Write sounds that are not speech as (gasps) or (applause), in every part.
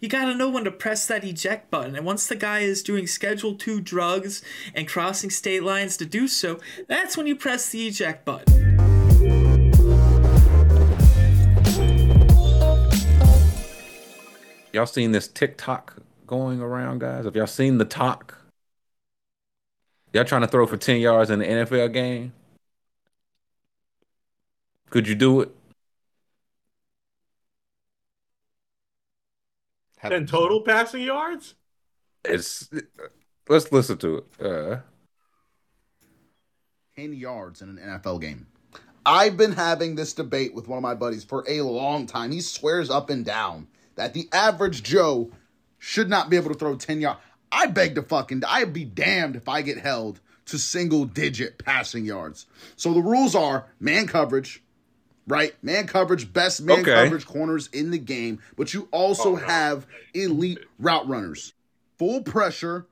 you gotta know when to press that eject button. And once the guy is doing Schedule 2 drugs and crossing state lines to do so, that's when you press the eject button. Y'all seen this TikTok going around, guys? Have y'all seen the talk? Y'all trying to throw for 10 yards in the NFL game? Could you do it? Ten total passing yards? It's let's listen to it. Uh 10 yards in an NFL game. I've been having this debate with one of my buddies for a long time. He swears up and down that the average Joe should not be able to throw 10 yards. I beg to fucking, I'd be damned if I get held to single digit passing yards. So the rules are man coverage, right? Man coverage, best man Okay. coverage corners in the game, but you also Oh, no. have elite route runners. Full pressure,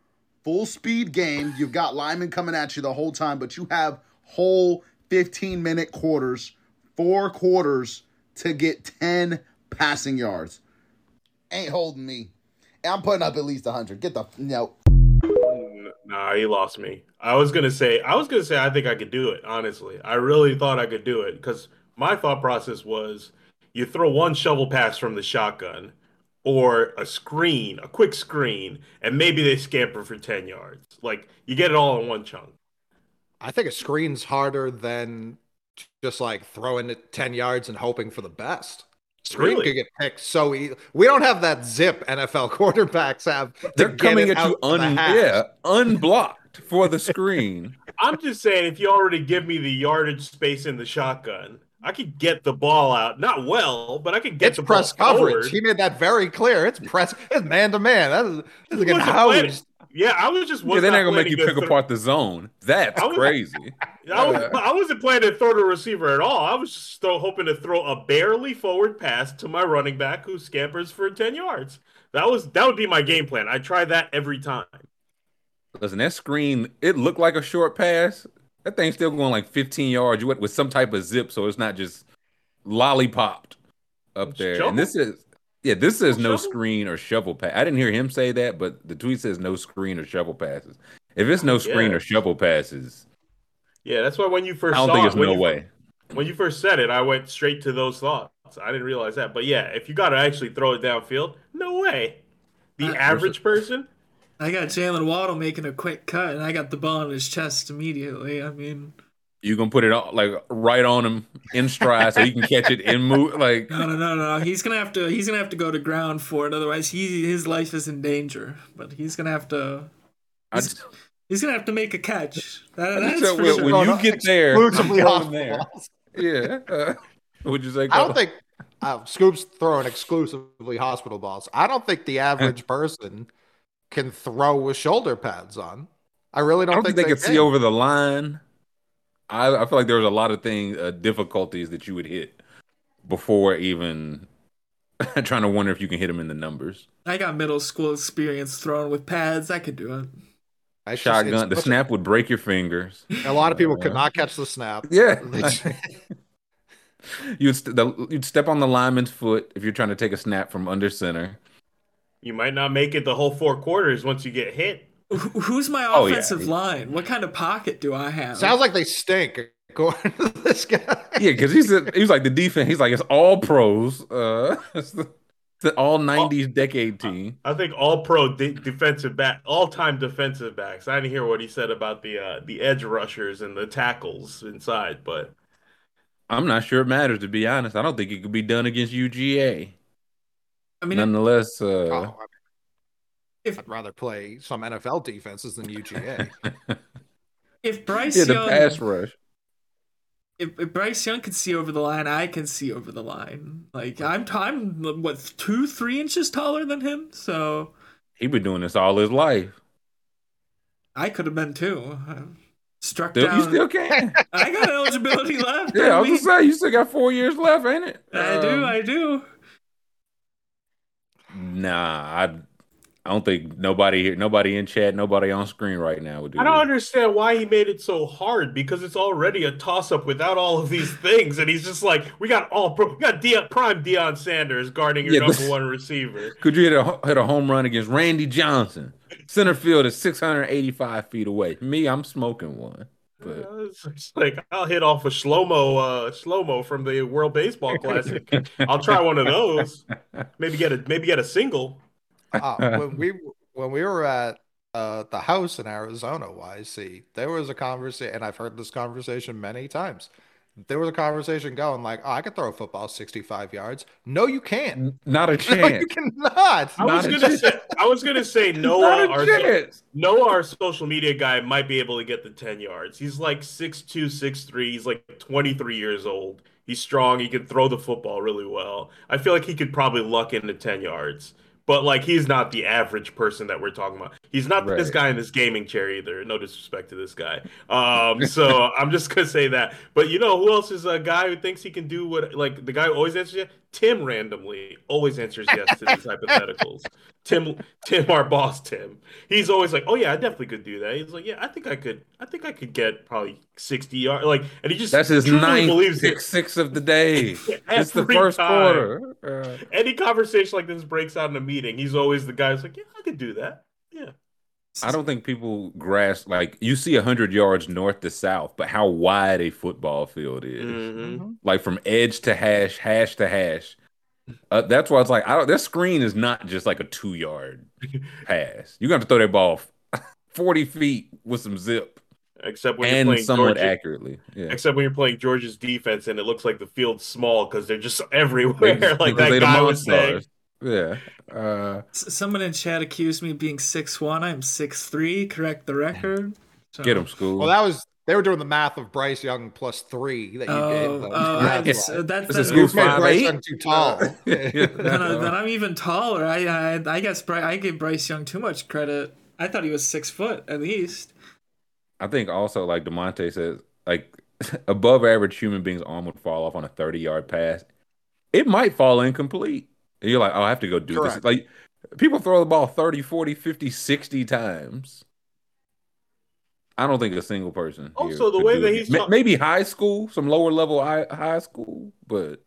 full speed game. You've got linemen coming at you the whole time, but you have whole 15 minute quarters, four quarters to get 10 passing yards. Ain't holding me. I'm putting up at least 100. Get the no. Nah, he lost me. I was gonna say, I was gonna say, I think I could do it. Honestly, I really thought I could do it because my thought process was, you throw one shovel pass from the shotgun, or a screen, a quick screen, and maybe they scamper for ten yards. Like you get it all in one chunk. I think a screen's harder than just like throwing it 10 yards and hoping for the best. Screen Really? could get picked so easy. We don't have that zip NFL quarterbacks have. they're coming at you out to the un yeah, unblocked for the screen. (laughs) I'm just saying, if you already give me the yardage space in the shotgun, I could get the ball out. Not well, but I could get It's the press ball coverage. forward. He made that very clear. It's press. It's man to man. That is, this is getting Wasn't housed. Yeah, I was just Yeah, they're not not gonna make you pick throw- apart the zone. That's I was- crazy. (laughs) I, was, I wasn't planning to throw to a receiver at all. I was just throw, hoping to throw a barely forward pass to my running back who scampers for 10 yards. That was that would be my game plan. I try that every time. Listen, that screen, it looked like a short pass. That thing's still going like 15 yards with, with some type of zip, so it's not just lollipopped up there. Shovel? And this is, yeah, this says no Shovel? screen or shovel pass. I didn't hear him say that, but the tweet says no screen or shovel passes. If it's no screen Yeah. or shovel passes, Yeah, that's why when you first I don't saw think it, it's when no you, way. When you first said it, I went straight to those thoughts. I didn't realize that. But yeah, if you got to actually throw it downfield, no way. The Uh, average person, I got Jalen Waddle making a quick cut, and I got the ball in his chest immediately. I mean, You gonna put it on like right on him in stride so he can catch it and move like no, no, no, no. He's gonna have to. He's gonna have to go to ground for it. Otherwise, he his life is in danger. But he's gonna have to. I He's, just, he's gonna have to make a catch. That, that's just for said, sure. when, when you get there, Exclusively throw him there. Yeah. Uh, would you say? I don't think uh, Scoob's throwing exclusively hospital balls. I don't think the average (laughs) person can throw with shoulder pads on. I really don't, don't think they can could see over the line. I, I feel like there was a lot of things, uh, difficulties that you would hit before even (laughs) trying to wonder if you can hit them in the numbers. I got middle school experience throwing with pads. I could do it. It's just- Shotgun, the such a- snap would break your fingers. A lot of people could not catch the snap. Yeah. (laughs) (laughs) You'd st- the, you'd step on the lineman's foot if you're trying to take a snap from under center. You might not make it the whole four quarters once you get hit. Wh- Who's my Oh, yeah. offensive line? What kind of pocket do I have? Sounds like they stink. According to this guy. Yeah, because he's a, he was like the defense. He's like it's all pros. Uh, (laughs) it's the, it's the all '90s decade team. I think all pro de- defensive back, all time defensive backs. I didn't hear what he said about the uh, the edge rushers and the tackles inside, but I'm not sure it matters to be honest. I don't think it could be done against UGA. I mean, Nonetheless, uh, Oh, I mean, if I'd rather play some NFL defenses than UGA. (laughs) if Bryce yeah, the Young, pass rush. if, if Bryce Young can see over the line, I can see over the line. Like I'm, t- I'm what two, three inches taller than him, so He been doing this all his life. I could have been too. I struck Still, down. you still can. I got eligibility left. (laughs) yeah, I was mean, gonna say you still got four years left, ain't it? I do, Um, I do. Nah, I I don't think nobody here, nobody in chat, nobody on screen right now would do that. I don't understand why he made it so hard because it's already a toss up without all of these things, and he's just like, we got all pro, we got Deion, prime Deion Sanders guarding your Yeah, number this- one receiver. (laughs) Could you hit a hit a home run against Randy Johnson? Center field is 685 feet away. Me, I'm smoking one. But It's (laughs) it's like I'll hit off a slow mo, uh, slow mo from the World Baseball Classic. I'll try one of those. Maybe get a maybe get a single. Uh, (laughs) when we when we were at uh, the house in Arizona, YC, there was a conversation, and I've heard this conversation many times. There was a conversation going like, "Oh, I could throw a football 65 yards." No, you can't. not a (laughs) No, chance. you cannot. I was Not a gonna chance. say I was gonna say (laughs) Noah, a our chance. Noah, our social media guy, might be able to get the 10 yards. He's like 6'2, 6'3. He's like 23 years old. He's strong. He can throw the football really well. I feel like he could probably luck into 10 yards. But like he's not the average person that we're talking about. He's not this guy in this gaming chair either. No disrespect to this guy. Um, so (laughs) I'm just gonna say that. But you know who else is a guy who thinks he can do what like the guy who always answers yes? Tim randomly always answers yes to these hypotheticals. Tim Tim, our boss Tim. He's always like, Oh yeah, I definitely could do that. He's like, Yeah, I think I could I think I could get probably 60 yards. Like and he just That's his ninth believes it. six of the day. (laughs) It's the first time. quarter. Uh, Any conversation like this breaks out in a meeting, he's always the guy who's like, Yeah, I could do that. Yeah. I don't think people grasp like you see hundred yards north to south, but how wide a football field is, Mhm. like from edge to hash, hash to hash. Uh, that's why it's like I don't. This screen is not just like a two yard (laughs) pass. You got to throw that ball (laughs) forty feet with some zip Except when you're playing somewhat Georgia. accurately. Yeah, Except when you're playing Georgia's defense and it looks like the field's small because they're just (laughs) everywhere, like Because they that the guy was saying. Monstars. Yeah. Uh, S- Someone in chat accused me of being six one. I'm six three. Correct the record. So- get them, school. Well, that was they were doing the math of Bryce Young plus three that you Oh, gave them. oh, that's, I just, uh, that, This is that- Scoob You've made Bryce eight? Young too tall. (laughs) (laughs) then, I, then I'm even taller. I I, I guess Bry, I gave Bryce Young too much credit. I thought he was six foot at least. I think also like Demonte says, like (laughs) above average human beings' arm would fall off on a 30 yard pass. It might fall incomplete. And you're like, oh, I have to go do Correct. this. Like people throw the ball 30, 40, 50, 60 times. I don't think a single person. Oh, here Also, the way that he's talk- maybe high school, some lower level high, high school, but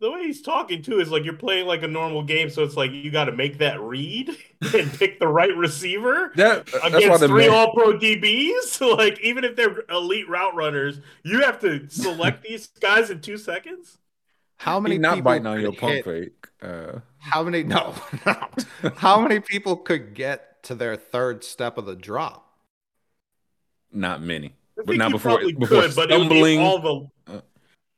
The way he's talking too is like you're playing like a normal game, so it's like you got to make that read (laughs) and pick the right receiver that uh, that's why against the three man- All Pro DBs. (laughs) like even if they're elite route runners, you have to select (laughs) these guys in two seconds. How many he's not people biting on your could pump hit- fake. Uh, How many? No, (laughs) no. How many people could get to their third step of the drop? not many. But think not before- probably before could, but it would stumbling. be all the. Uh.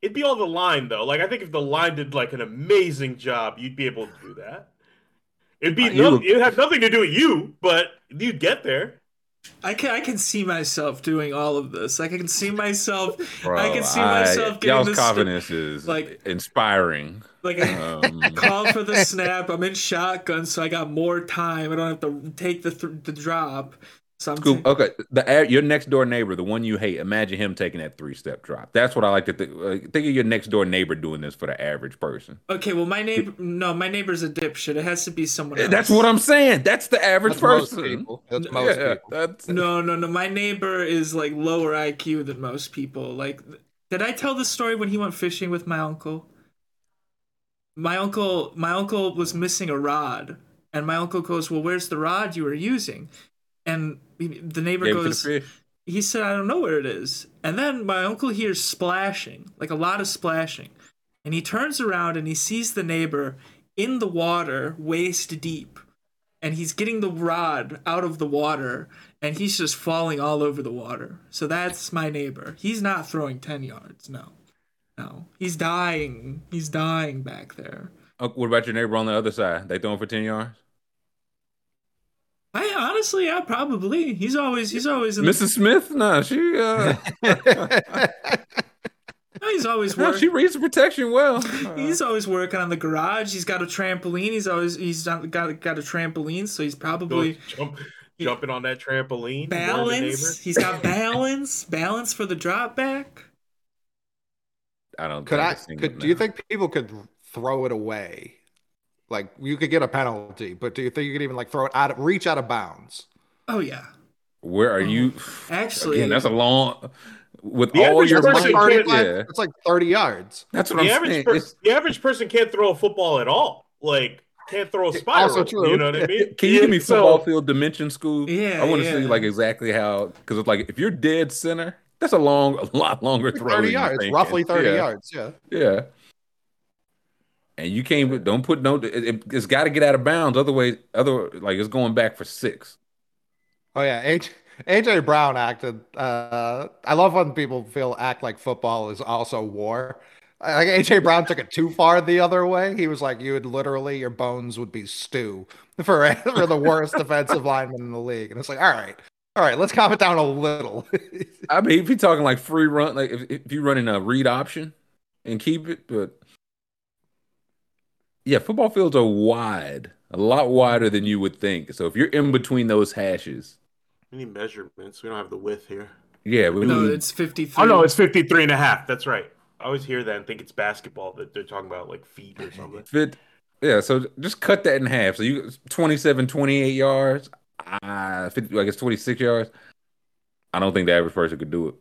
It'd be all the line though. Like I think if the line did like an amazing job, you'd be able to do that. It'd be Uh, you no, look- it'd have nothing to do with you, but you'd get there. I can I can see myself doing all of this. Like I can see myself. Bro, I can see myself getting y'all's this st- confidence is like- inspiring. Like I Um, (laughs) call for the snap. I'm in shotgun, so I got more time. I don't have to take the th- the drop. So I'm okay, the a- your next door neighbor, the one you hate. Imagine him taking that three step drop. That's what I like to think. Uh, think of your next door neighbor doing this for the average person. okay. Well, my neighbor. No, my neighbor's a dipshit. It has to be someone else. That's what I'm saying. That's the average That's most person. people. That's most Yeah, people. that's No, no, no. My neighbor is like lower IQ than most people. Like, did I tell the story when he went fishing with my uncle? My uncle, my uncle was missing a rod, and my uncle goes, "Well, where's the rod you were using?" And the neighbor gave it to the goes, he said, I don't know where it is. And then my uncle hears splashing, like a lot of splashing. And he turns around and he sees the neighbor in the water, waist deep. And he's getting the rod out of the water and he's just falling all over the water. So that's my neighbor. He's not throwing 10 yards. No. No. He's dying. He's dying back there. Oh, what about your neighbor on the other side? They throwing for ten yards. I honestly, yeah, probably. He's always, he's always in the, Mrs. Smith, no, she uh, (laughs) he's always no, she reads the protection well. (laughs) He's always working on the garage. He's got a trampoline. He's always he's got got, got a trampoline, so he's probably jump, jumping on that trampoline. warn the neighbor. balance. He's got (laughs) balance, balance for the drop back. I don't. could think I? a single- Could do you think people could throw it away? Like you could get a penalty, but do you think you could even like throw it out, of, reach out of bounds? Oh yeah. Where are you? Mm-hmm. Actually, Again, that's a long. With The all your person might, can't- yeah, It's like 30 yards. that's what the I'm average saying. per- the average person can't throw a football at all. Like can't throw a spiral. Also true. You know what I mean? Can you give me So- football field dimension school? Yeah, I want to yeah. see like exactly how because it's like if you're dead center, that's a long, a lot longer Like throw. 30 yards, thinking. roughly 30 Yeah, yards. Yeah. Yeah. And you can't don't put no. It, has got to get out of bounds. Otherwise, other like it's going back for six. Oh yeah, H- AJ Brown acted. Uh, I love when people feel act like football is also war. Like AJ Brown took it too far the other way. He was like, "You would literally, your bones would be stew for (laughs) for the worst (laughs) defensive lineman in the league." And it's like, all right, all right, let's calm it down a little. (laughs) I mean, if you're talking like free run, like if, if you're running a read option and keep it, but yeah, football fields are wide, a lot wider than you would think. So if you're in between those hashes, We need measurements. We don't have the width here. yeah, we no, need- it's 53. Oh no, it's 53 and a half. That's right. I always hear that and think it's basketball that they're talking about like feet or something. fit. Yeah, so just cut that in half. So you 27, 28 yards, uh, 50, I guess 26 yards. I don't think the average person could do it.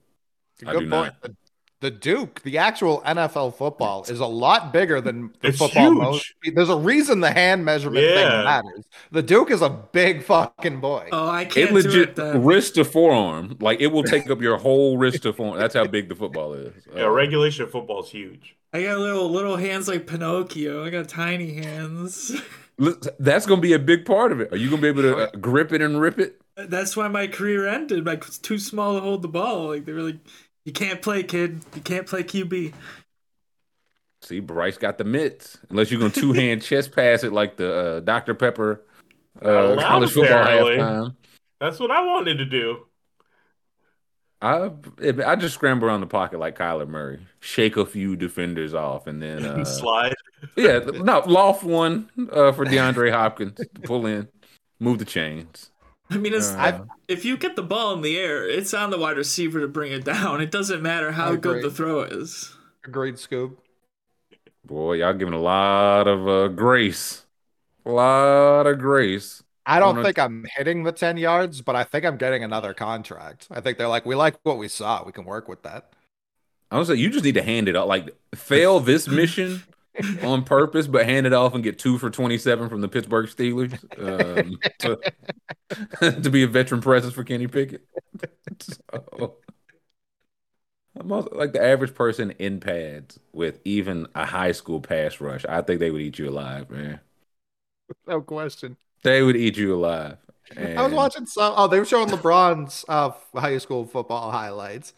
I do not. The, the Duke, the actual NFL football, is a lot bigger than the It's football. huge. Most, there's a reason the hand measurement Yeah. thing matters. The Duke is a big fucking boy. Oh, I can't do legit it then. wrist to forearm. Like it will take up your whole wrist to forearm. That's how big the football is. (laughs) Yeah, Uh, regulation football is huge. I got little little hands like Pinocchio. I got tiny hands. (laughs) Look, That's going to be a big part of it. Are you going to be able to uh, grip it and rip it? That's why my career ended. Like it's too small to hold the ball. Like they were like, you can't play, kid. You can't play QB. See, Bryce got the mitts. Unless you're going to two hand (laughs) chest pass it like the uh, Dr. Pepper uh, college football halftime. That's what I wanted to do. I I just scramble around the pocket like Kyler Murray, shake a few defenders off, and then (laughs) uh, Slide. yeah, (laughs) no loft one uh, for DeAndre Hopkins to pull in, move the chains. I mean, it's, Uh, if you get the ball in the air, it's on the wide receiver to bring it down. It doesn't matter how good agree. the throw is. A great Scoob. boy, y'all giving a lot of uh, grace, a lot of grace. I don't think I'm hitting the 10 yards, but I think I'm getting another contract. I think they're like, we like what we saw. We can work with that. I was like, you just need to hand it off. Like, fail this (laughs) mission on purpose, but hand it off and get two for 27 from the Pittsburgh Steelers um, to, (laughs) to be a veteran presence for Kenny Pickett. (laughs) So, I'm also, like the average person in pads with even a high school pass rush. I think they would eat you alive, man. No question. They would eat you alive. I was watching some. Oh, they were showing LeBron's uh, high school football highlights,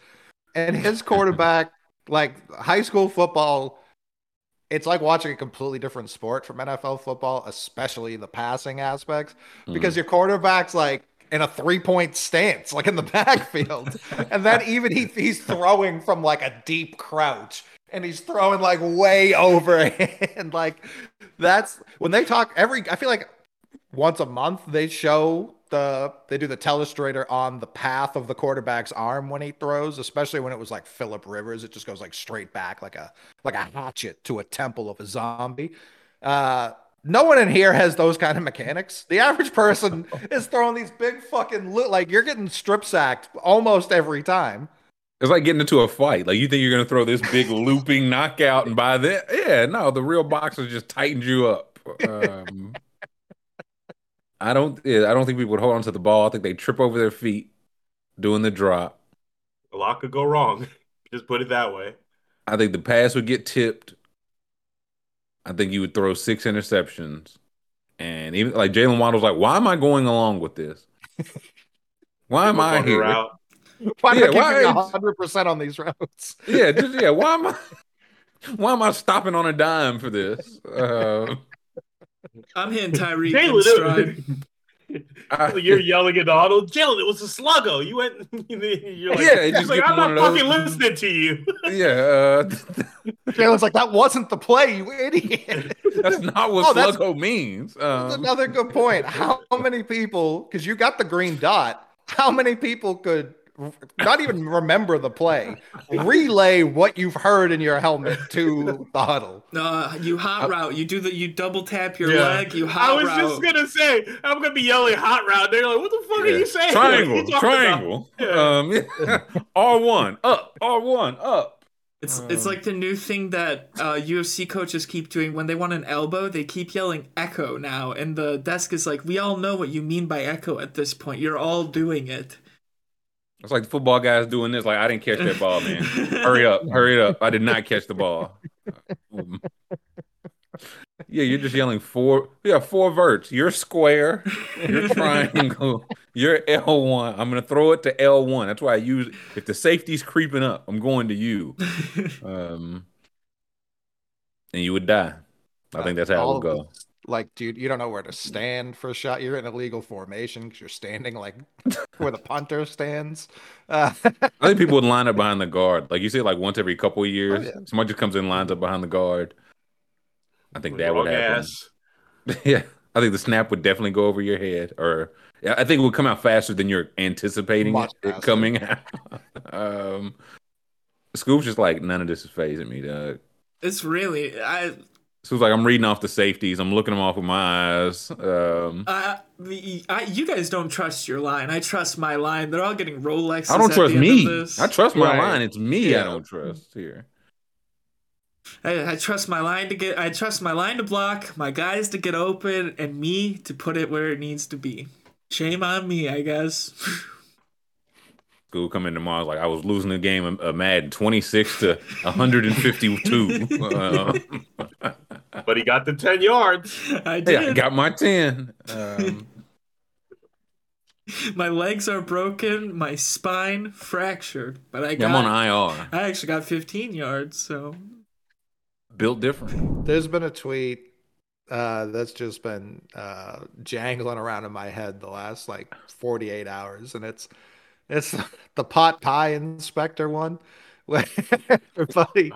and his quarterback, (laughs) like high school football, it's like watching a completely different sport from NFL football, especially the passing aspects, because your quarterback's like in a three point stance, like in the (laughs) backfield, and then even he he's throwing from like a deep crouch. And he's throwing like way overhand. (laughs) like that's when they talk every I feel like once a month they show the they do the telestrator on the path of the quarterback's arm when he throws, especially when it was like Philip Rivers. It just goes like straight back like a like a hatchet to a temple of a zombie. Uh no one in here has those kind of mechanics. The average person (laughs) is throwing these big fucking lo- like you're getting strip sacked almost every time. It's like getting into a fight. Like you think you're gonna throw this big (laughs) looping knockout, and by then, yeah, no, the real boxer just tightened you up. Um, I don't, yeah, I don't think people would hold on to the ball. I think they trip over their feet doing the drop. A lot could go wrong. (laughs) Just put it that way. I think the pass would get tipped. I think you would throw six interceptions, and even like Jalen Waddle's like, why am I going along with this? (laughs) (laughs) Why am I here? around. Why am I why keeping hundred percent on these routes? Yeah, just yeah. Why am I? Why am I stopping on a dime for this? Uh, I'm hitting Tyreek in Jalen, stride. (laughs) You're yelling at Donald. Jalen, it was a sluggo. You went. (laughs) You're like, Yeah, it just like I'm not fucking those- listening to you. (laughs) yeah, uh, Jalen's like, that wasn't the play, you idiot. that's not what Oh, that's- sluggo means. That's Um, another good point. How many people, because you got the green dot, how many people could not even remember the play, relay what you've heard in your helmet to the huddle. Uh, you hot route. You do the. You double tap your Yeah. leg. You hot. Route. I was route. just gonna say I'm gonna be yelling hot route. They're like, "What the fuck are you saying? What are you Triangle, triangle. Yeah. Um, (laughs) R one up, R one up. It's it's Um, like the new thing that uh, UFC coaches keep doing when they want an elbow. They keep yelling echo now, and the desk is like, "We all know what you mean by echo at this point. You're all doing it." It's like the football guys doing this. Like I didn't catch that ball, man. hurry up, hurry it up. I did not catch the ball. (laughs) Yeah, you're just yelling four. Yeah, four verts. You're square. You're triangle. You're L one. I'm gonna throw it to L one. That's why I use. If the safety's creeping up, I'm going to you. (laughs) Um, and you would die. I think that's how it would go. This- Like, dude, you don't know where to stand for a shot. You're in illegal formation because you're standing like (laughs) where the punter stands. Uh, I think people (laughs) would line up behind the guard. Like you see, like once every couple of years, yeah. somebody just comes in, lines up behind the guard. I think that would happen. ass. (laughs) Yeah, I think the snap would definitely go over your head, or yeah, I think it would come out faster than you're anticipating Much it, it faster. coming out. um, Scoob's just like none of this is phasing me, dog. it's really I. Scoob's like I'm reading off the safeties, I'm looking them off with my eyes. Um, I, I, you guys don't trust your line. I trust my line. They're all getting Rolexes. I don't at trust the end me. I trust my Right. line. It's me I don't trust here. I, I trust my line to get. I trust my line to block, my guys to get open, and me to put it where it needs to be. Shame on me, I guess. (laughs) School come in tomorrow like I was losing the game of of Madden 26 to 152. (laughs) uh, But he got the ten yards. I did. yeah, I got my 10. Um, my legs are broken. My spine fractured, but I yeah, got. I'm on IR. I actually got 15 yards. So Built different. There's been a tweet uh, that's just been uh, jangling around in my head the last like 48 hours, and it's it's (laughs) the pot pie inspector one. (laughs) Buddy,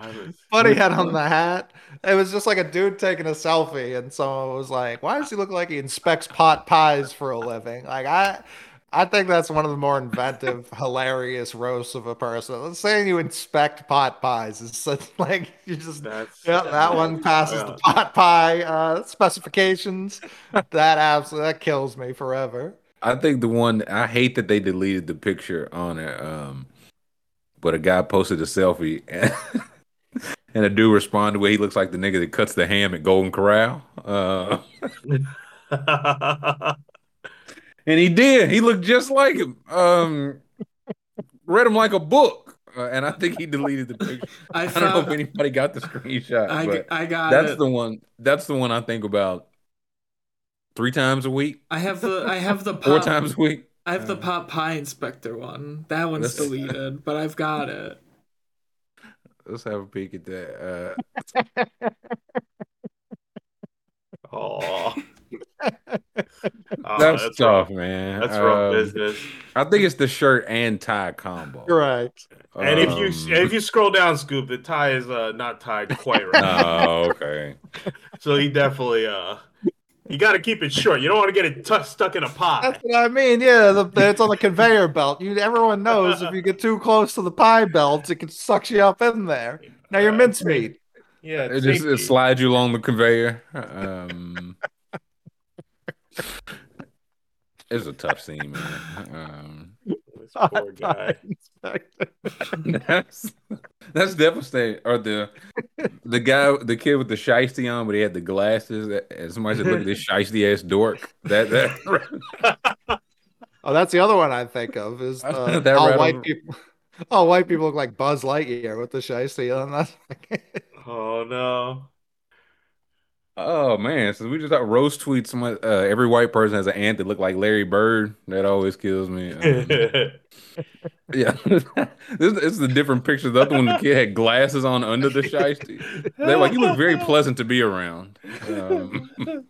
Buddy had on (laughs) the hat. It was just like a dude taking a selfie, and someone was like, "Why does he look like he inspects pot pies for a living?" Like I, I think that's one of the more inventive, hilarious roasts of a person. Saying you inspect pot pies is such like you just That's yeah, that one passes the pot pie uh, specifications. That absolutely that kills me forever. I think the one I hate that they deleted the picture on it. Um, but a guy posted a selfie and, (laughs) and a dude responded where he looks like the nigga that cuts the ham at Golden Corral. Uh, (laughs) and he did. He looked just like him. Um, read him like a book. Uh, and I think he deleted the picture. I I don't know if anybody got the screenshot, I, but I got that's it. the one. That's the one I think about three times a week, I have the. I have the. (laughs) four times a week. I have the Uh, pot pie inspector one. That one's That's- deleted, but I've got it. Let's have a peek at that. Uh, (laughs) Aw. Aw, that's, that's tough, rough. man. That's rough Um, business. I think it's the shirt and tie combo. Correct. And if Um, you if you scroll down, Scoob, the tie is uh, not tied quite (laughs) right. no, okay. So he definitely uh, you got to keep it short. You don't want to get it t- stuck in a pot. That's what I mean. Yeah, the, it's on the conveyor belt. You, everyone knows if you get too close to the pie belt, it can suck you up in there. Now you're Uh, mincemeat. Yeah, It just it slides you along the conveyor. Um, (laughs) it's a tough scene, man. Um, This poor guy. (laughs) (laughs) that's that's devastating. Or the (laughs) the guy, the kid with the shiesty on, but he had the glasses. And somebody said, "Look at this shiesty ass dork." That that (laughs) Oh, that's the other one I think of is (laughs) uh, That all right white over- people. All white people look like Buzz Lightyear with the shiesty on. That's Oh no. Oh man, so we just got roast tweets. Somebody, uh, every white person has an aunt that look like Larry Bird. That always kills me. Um, (laughs) yeah, (laughs) this, this is a different picture. The other one, the kid had glasses on under the shiesty. They're like, you look very pleasant to be around. Um, (laughs)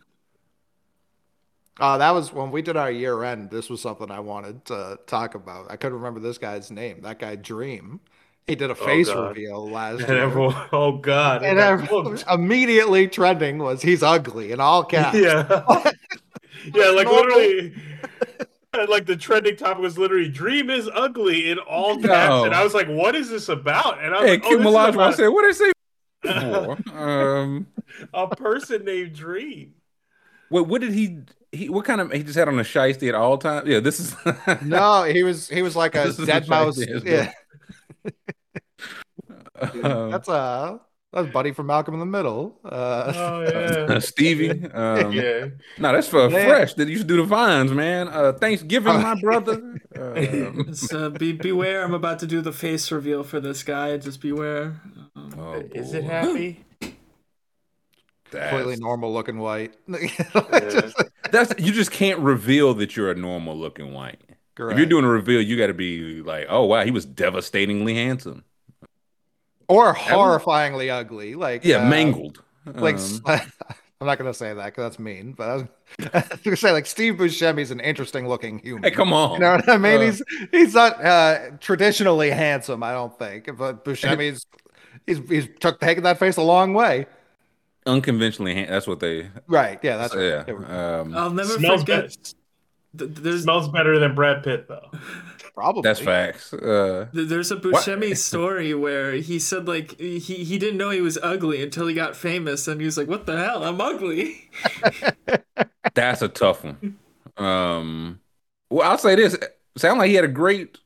Uh, that was when we did our year end. This was something I wanted to talk about. I couldn't remember this guy's name. That guy Dream. He did a face God. reveal last and year. everyone, oh god. and got everyone, (laughs) immediately trending was he's ugly in all caps. yeah, (laughs) yeah, like Normal. literally. (laughs) Like the trending topic was literally "Dream is ugly" in all caps, No. and I was like, "What is this about?" And I was Hey, like, "Oh, Kim this is Olajuwon about said, "What did they say?" um, a person named Dream." what what did he? He what kind of? He just had on a shiesty at all times. Yeah, this is No, he was he was like a dead mouse. shite he is, Yeah, Um, that's uh that's Buddy from Malcolm in the Middle. Uh, Oh (laughs) yeah, (laughs) Stevie. Um, yeah. No, that's for Man. fresh. That you should do the vines, man. Uh, Thanksgiving, my (laughs) brother. Um, Just, uh, be beware. I'm about to do the face reveal for this guy. Just beware. Um, oh, Is it boy. happy? (gasps) completely That's, normal looking white. Yeah. that's you just can't reveal that you're a normal looking white. If you're doing a reveal, you got to be like, oh wow, he was devastatingly handsome. Or horrifyingly ugly, like Yeah, uh, mangled. Like Um, (laughs) I'm not gonna say that because that's mean, but I was, I was (laughs) gonna say like Steve Buscemi's an interesting looking human. hey, come on. You know what I mean? Uh, he's he's not uh, traditionally handsome, I don't think, but Buscemi's he's he's took taken that face a long way. unconventionally. Han- that's what they. Right? Yeah, that's yeah. right. Um, I'll never Smells forget. best. th- There's Smells better than Brad Pitt though. Probably that's facts. Uh, There's a Buscemi (laughs) story where he said like he, he didn't know he was ugly until he got famous and he was like, "What the hell? I'm ugly." (laughs) that's a tough one. Um, well, I'll say this: sound like he had a great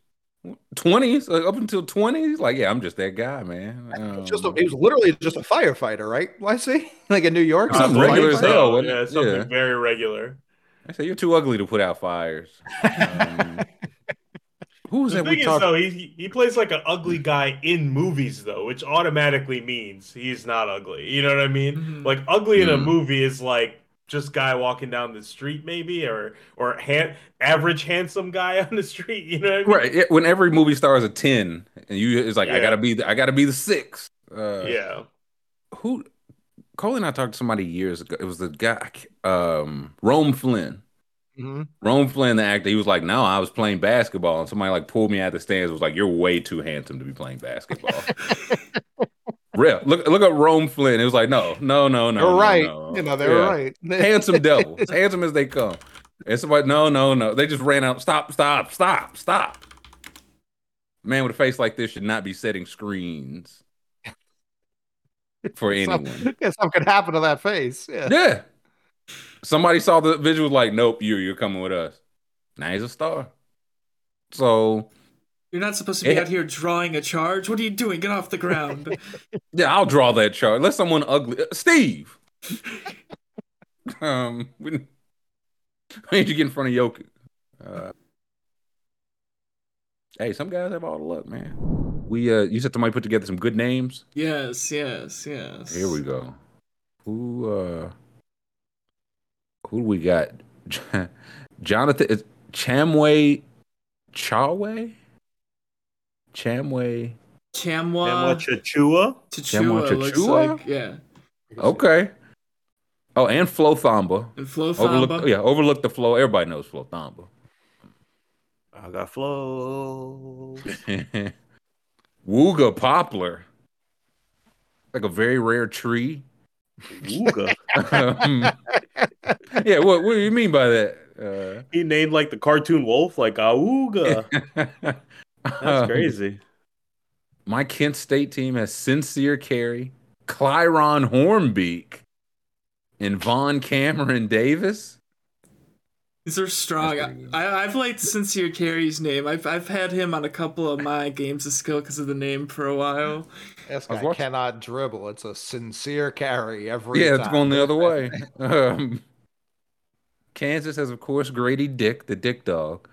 twenties uh, up until twenties. Like, yeah, I'm just that guy, man. Um, Just a, he was literally just a firefighter, right? Why see? (laughs) Like in New York, he's Something regular as hell. yeah, something Yeah. very regular. I say you're too ugly to put out fires. Um, who was The that thing we is, talked? though, he he plays like an ugly guy in movies, though, which automatically means he's not ugly. You know what I mean? Mhm. Like ugly in a Mhm. movie is like just guy walking down the street, maybe, or or han- average handsome guy (laughs) on the street. You know what I mean? Right. yeah, When every movie star is a ten, and you, it's like I gotta be, the, I gotta be the six. Uh, Yeah. Who? Cole and I talked to somebody years ago. It was the guy, um, Rome Flynn. Mhm. Rome Flynn, the actor, he was like, "No, I was playing basketball," and somebody like pulled me out of the stands. Was like, "You're way too handsome to be playing basketball." (laughs) Real. Look, look at Rome Flynn. It was like, no, no, no, no. They're no, right. no. You know, they're Yeah. right. (laughs) Handsome devils, as handsome as they come. And somebody, no, no, no. They just ran out. Stop, stop, stop, stop. Man with a face like this should not be setting screens (laughs) for anyone. Some, yeah, something could happen to that face. Yeah. Yeah. Somebody saw the visual like, nope, you you're coming with us. Now he's a star. So You're not supposed to be Yeah. out here drawing a charge. What are you doing? Get off the ground. (laughs) yeah, I'll draw that charge. Let someone ugly uh, Steve. (laughs) um we, we need you get in front of Jokic. Uh, hey, some guys have all the luck, man. We uh you said somebody put together some good names. yes, yes, yes. Here we go. Who uh who do we got? (laughs) Jonathan is Chamway Chawe? Chamway. Chamwa Chachua. Chachua Chamwa looks Chachua? like yeah. Okay. Oh, and Flo Thamba. And Flo Overlook yeah, overlook the flow. Everybody knows Flo Thamba. I got flow. (laughs) Wooga Poplar. Like a very rare tree. Ooga. (laughs) Um, yeah, what what do you mean by that? he named like the cartoon wolf, like Auga. Uh, (laughs) That's crazy. My Kent State team has Sincere Carry, Clyron Hornbeak, and Von Cameron Davis. These are strong. That's pretty good. I, I've liked Sincere Carry's name. I've I've had him on a couple of my games of skill because of the name for a while. This guy watching- cannot dribble. It's a sincere carry every Yeah, time. it's going the other way. (laughs) Um, Kansas has, of course, Grady Dick, the Dick Dog.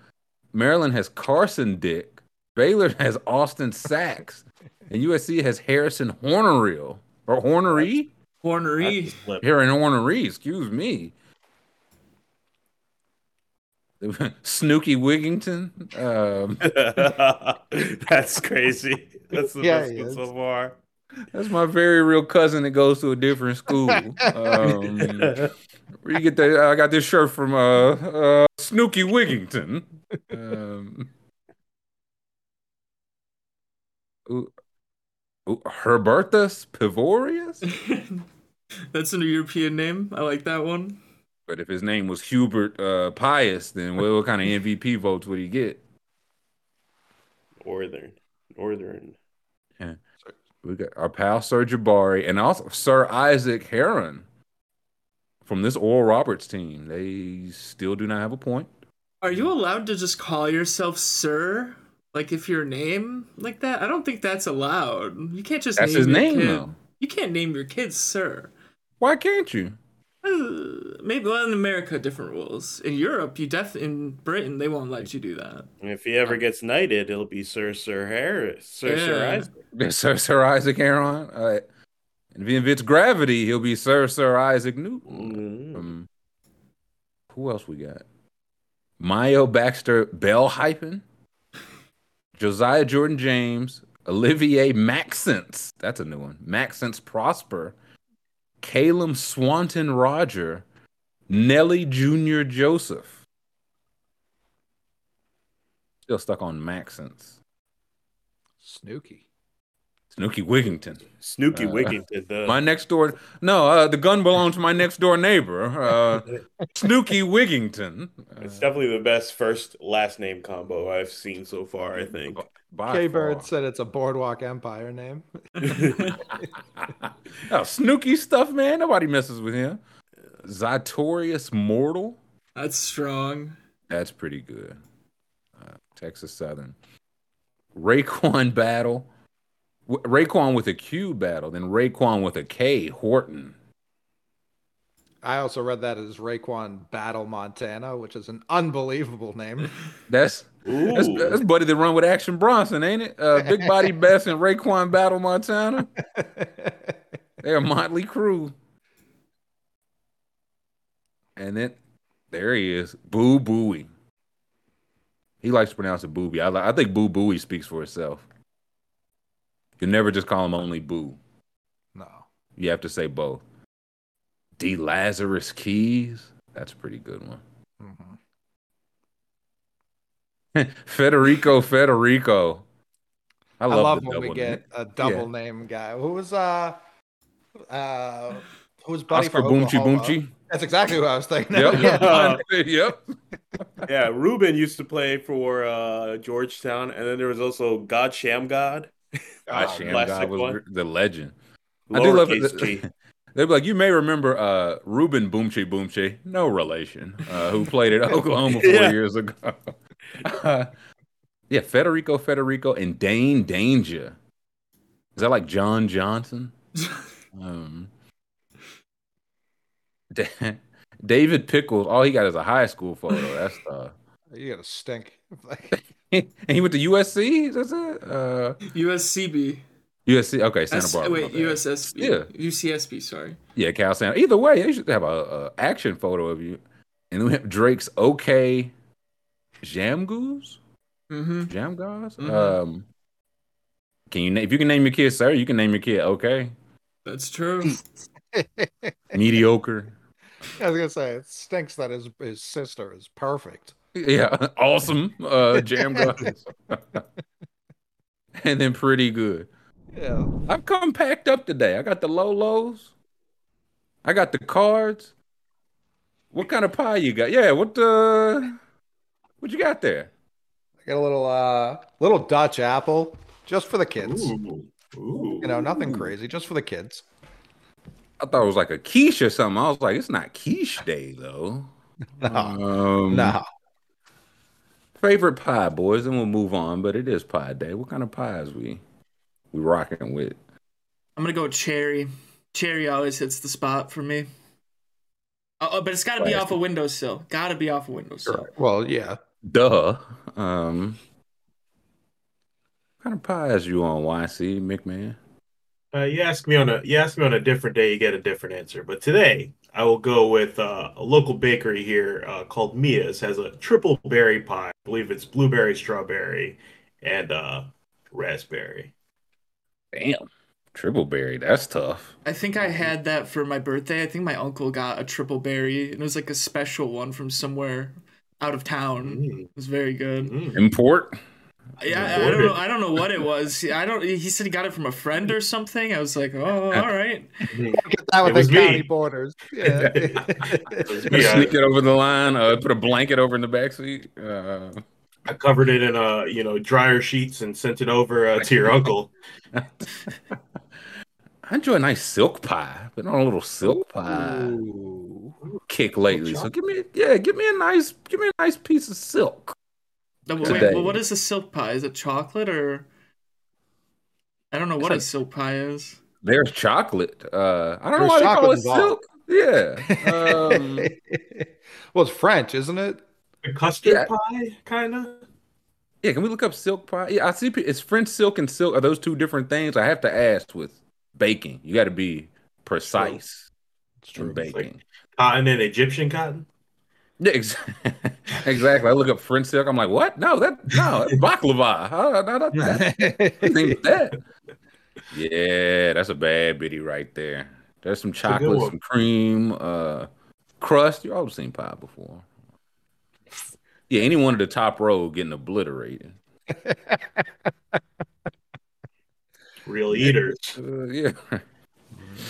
Maryland has Carson Dick. Baylor has Austin Sachs. And USC has Harrison Hornerill. Or Hornery? Hornery. That's a flip. Hornery, excuse me. (laughs) Snooky Wigington. Um, (laughs) That's crazy. That's the Yeah, best he one so far. that's my very real cousin that goes to a different school. (laughs) Um, where you get that? I got this shirt from uh, uh, Snooky Wigington. Um, ooh, ooh, Herbertus Pivorius. That's a European name. I like that one. But if his name was Hubert uh, Pius, then what, what kind of MVP votes would he get? Northern, Northern. Yeah. We got our pal Sir Jabari and also Sir Isaac Heron from this Oral Roberts team. They still do not have a point. Are you allowed to just call yourself Sir? Like if your name like that? I don't think that's allowed. You can't just That's name his your name, kid. though. You can't name your kids Sir. Why can't you? Uh, maybe well in America different rules. In Europe, you def in Britain they won't let you do that. If he ever gets knighted, it'll be Sir Sir Harris, Sir Sir Isaac. Sir Sir Isaac Heron. Uh, and if it's gravity, he'll be Sir Sir Isaac Newton. Mhm. Um, who else we got? Mayo Baxter Bell hyphen, Josiah Jordan James, Olivier Maxence. That's a new one. Maxence Prosper, Caleb Swanton Roger, Nelly Jr. Joseph. Still stuck on Maxence. Snooky. Snooky Wigington. Snooky Uh, Wigington. The, My next door, no, uh, the gun belongs to my next door neighbor, uh, (laughs) Snooky Wigington. Uh, it's definitely the best first last name combo I've seen so far. I think. by K Bird said it's a Boardwalk Empire name. (laughs) oh, Snooky stuff, man. Nobody messes with him. Zytorius Mortal. That's strong. That's pretty good. Uh, Texas Southern. Raekwon Battle. W- Raekwon with a Q battle. Then Raekwon with a K. Horton. I also read that as Raekwon Battle Montana, which is an unbelievable name. (laughs) That's that's, Ooh. that's buddy that run with Action Bronson, ain't it? Uh, Big Body (laughs) Best and Raekwon Battle Montana. (laughs) They're a motley crew. And then there he is, Boo Booey. He likes to pronounce it Booby. I, I think Boo Booey speaks for itself. You never just call him only Boo. no. You have to say both. D. Lazarus Keys. That's a pretty good one. Mhm. (laughs) Federiko Federiko. I I love, love when we double get a double Yeah. name guy. Who was uh uh who was Buddy Oscar from Boomchi Oklahoma? Boomchi. That's exactly what I was thinking. Yep. (laughs) Yeah. yep. yeah, Ruben used to play for uh, Georgetown, and then there was also God Shammgod. God, Oh, Sham God was one. the legend. I do love it. (laughs) They'd be like, you may remember uh, Ruben Boomchi Boomchi, no relation, uh, who played at (laughs) Oklahoma four Yeah. years ago. Uh, (laughs) yeah, Federiko Federiko and Dane Danger. Is that like John Johnson? um, Da- David Pickles. All he got is a high school photo. That's uh, You gotta stink. (laughs) (laughs) and he went to USC. That's it. Uh, USCB. USC. Okay, Santa S- Barbara. wait, my bad. USSB. Yeah. UCSB, sorry. Yeah, Cal Santa. Either way, they should have a, a action photo of you. And then we have Drake's OK Djamgouz? Mm-hmm. Djamgouz? Mhm. Um can you na- if you can name your kid, sir, you can name your kid OK. That's true. (laughs) Mediocre. I was gonna say it stinks that his his sister is perfect. Yeah, (laughs) awesome. Uh Djamgouz. (laughs) and then pretty good. Yeah. I've come packed up today. I got the low lows. I got the cards. What kind of pie you got? Yeah, what the what you got there? I got a little uh little Dutch apple just for the kids. Ooh. Ooh. You know, nothing crazy, just for the kids. I thought it was like a quiche or something. I was like, it's not quiche day though. (laughs) No. Um, no. Favorite pie, boys, and we'll move on. But it is pie day. What kind of pies we we rocking with? I'm gonna go cherry. Cherry always hits the spot for me. Uh, uh, but it's got to be off a windowsill. Got to be off a windowsill. Well, yeah. Duh. Um, what kind of pies you on, YC McMahon? Uh, you ask me on a you ask me on a different day, you get a different answer. But today, I will go with uh, a local bakery here uh, called Mia's. Has a triple berry pie. I believe it's blueberry, strawberry, and uh, raspberry. Damn, triple berry. That's tough. I think I had that for my birthday. I think my uncle got a triple berry, and it was like a special one from somewhere out of town. Mm. It was very good. Mm. Import. Yeah, I, I don't know. I don't know what it was. I don't. He said he got it from a friend or something. I was like, oh, all (laughs) right. Get That with was the me. borders. (laughs) Yeah. Yeah. Sneak it over the line. Uh, put a blanket over in the back seat. Uh, I covered it in uh, you know, dryer sheets and sent it over uh, to your uncle. (laughs) I enjoy a nice silk pie. Been on a little silk pie kick lately. So give me, yeah, give me a nice, give me a nice piece of silk. No, but Today. wait, well, what is a silk pie? Is it chocolate or? I don't know what a silk pie is. There's chocolate. Uh, I don't know There's why they call chocolate it involved. silk. Yeah. Um, (laughs) well, it's French, isn't it? A custard Yeah. pie, kind of. yeah. Can we look up silk pie? Yeah, I see. It's French silk and silk. Are those two different things? I have to ask with baking. You got to be precise It's in true. baking. Cotton and Egyptian cotton. Yeah, (laughs) exactly. I look up French silk. I'm like, what? No, that no, that's baklava. How, (laughs) no, that, that, (laughs) that. Yeah, that's a bad biddy right there. There's some chocolate, some cream, uh, crust. You all seen pie before. Yeah, any one of the top row getting obliterated. Real eaters. Uh, yeah.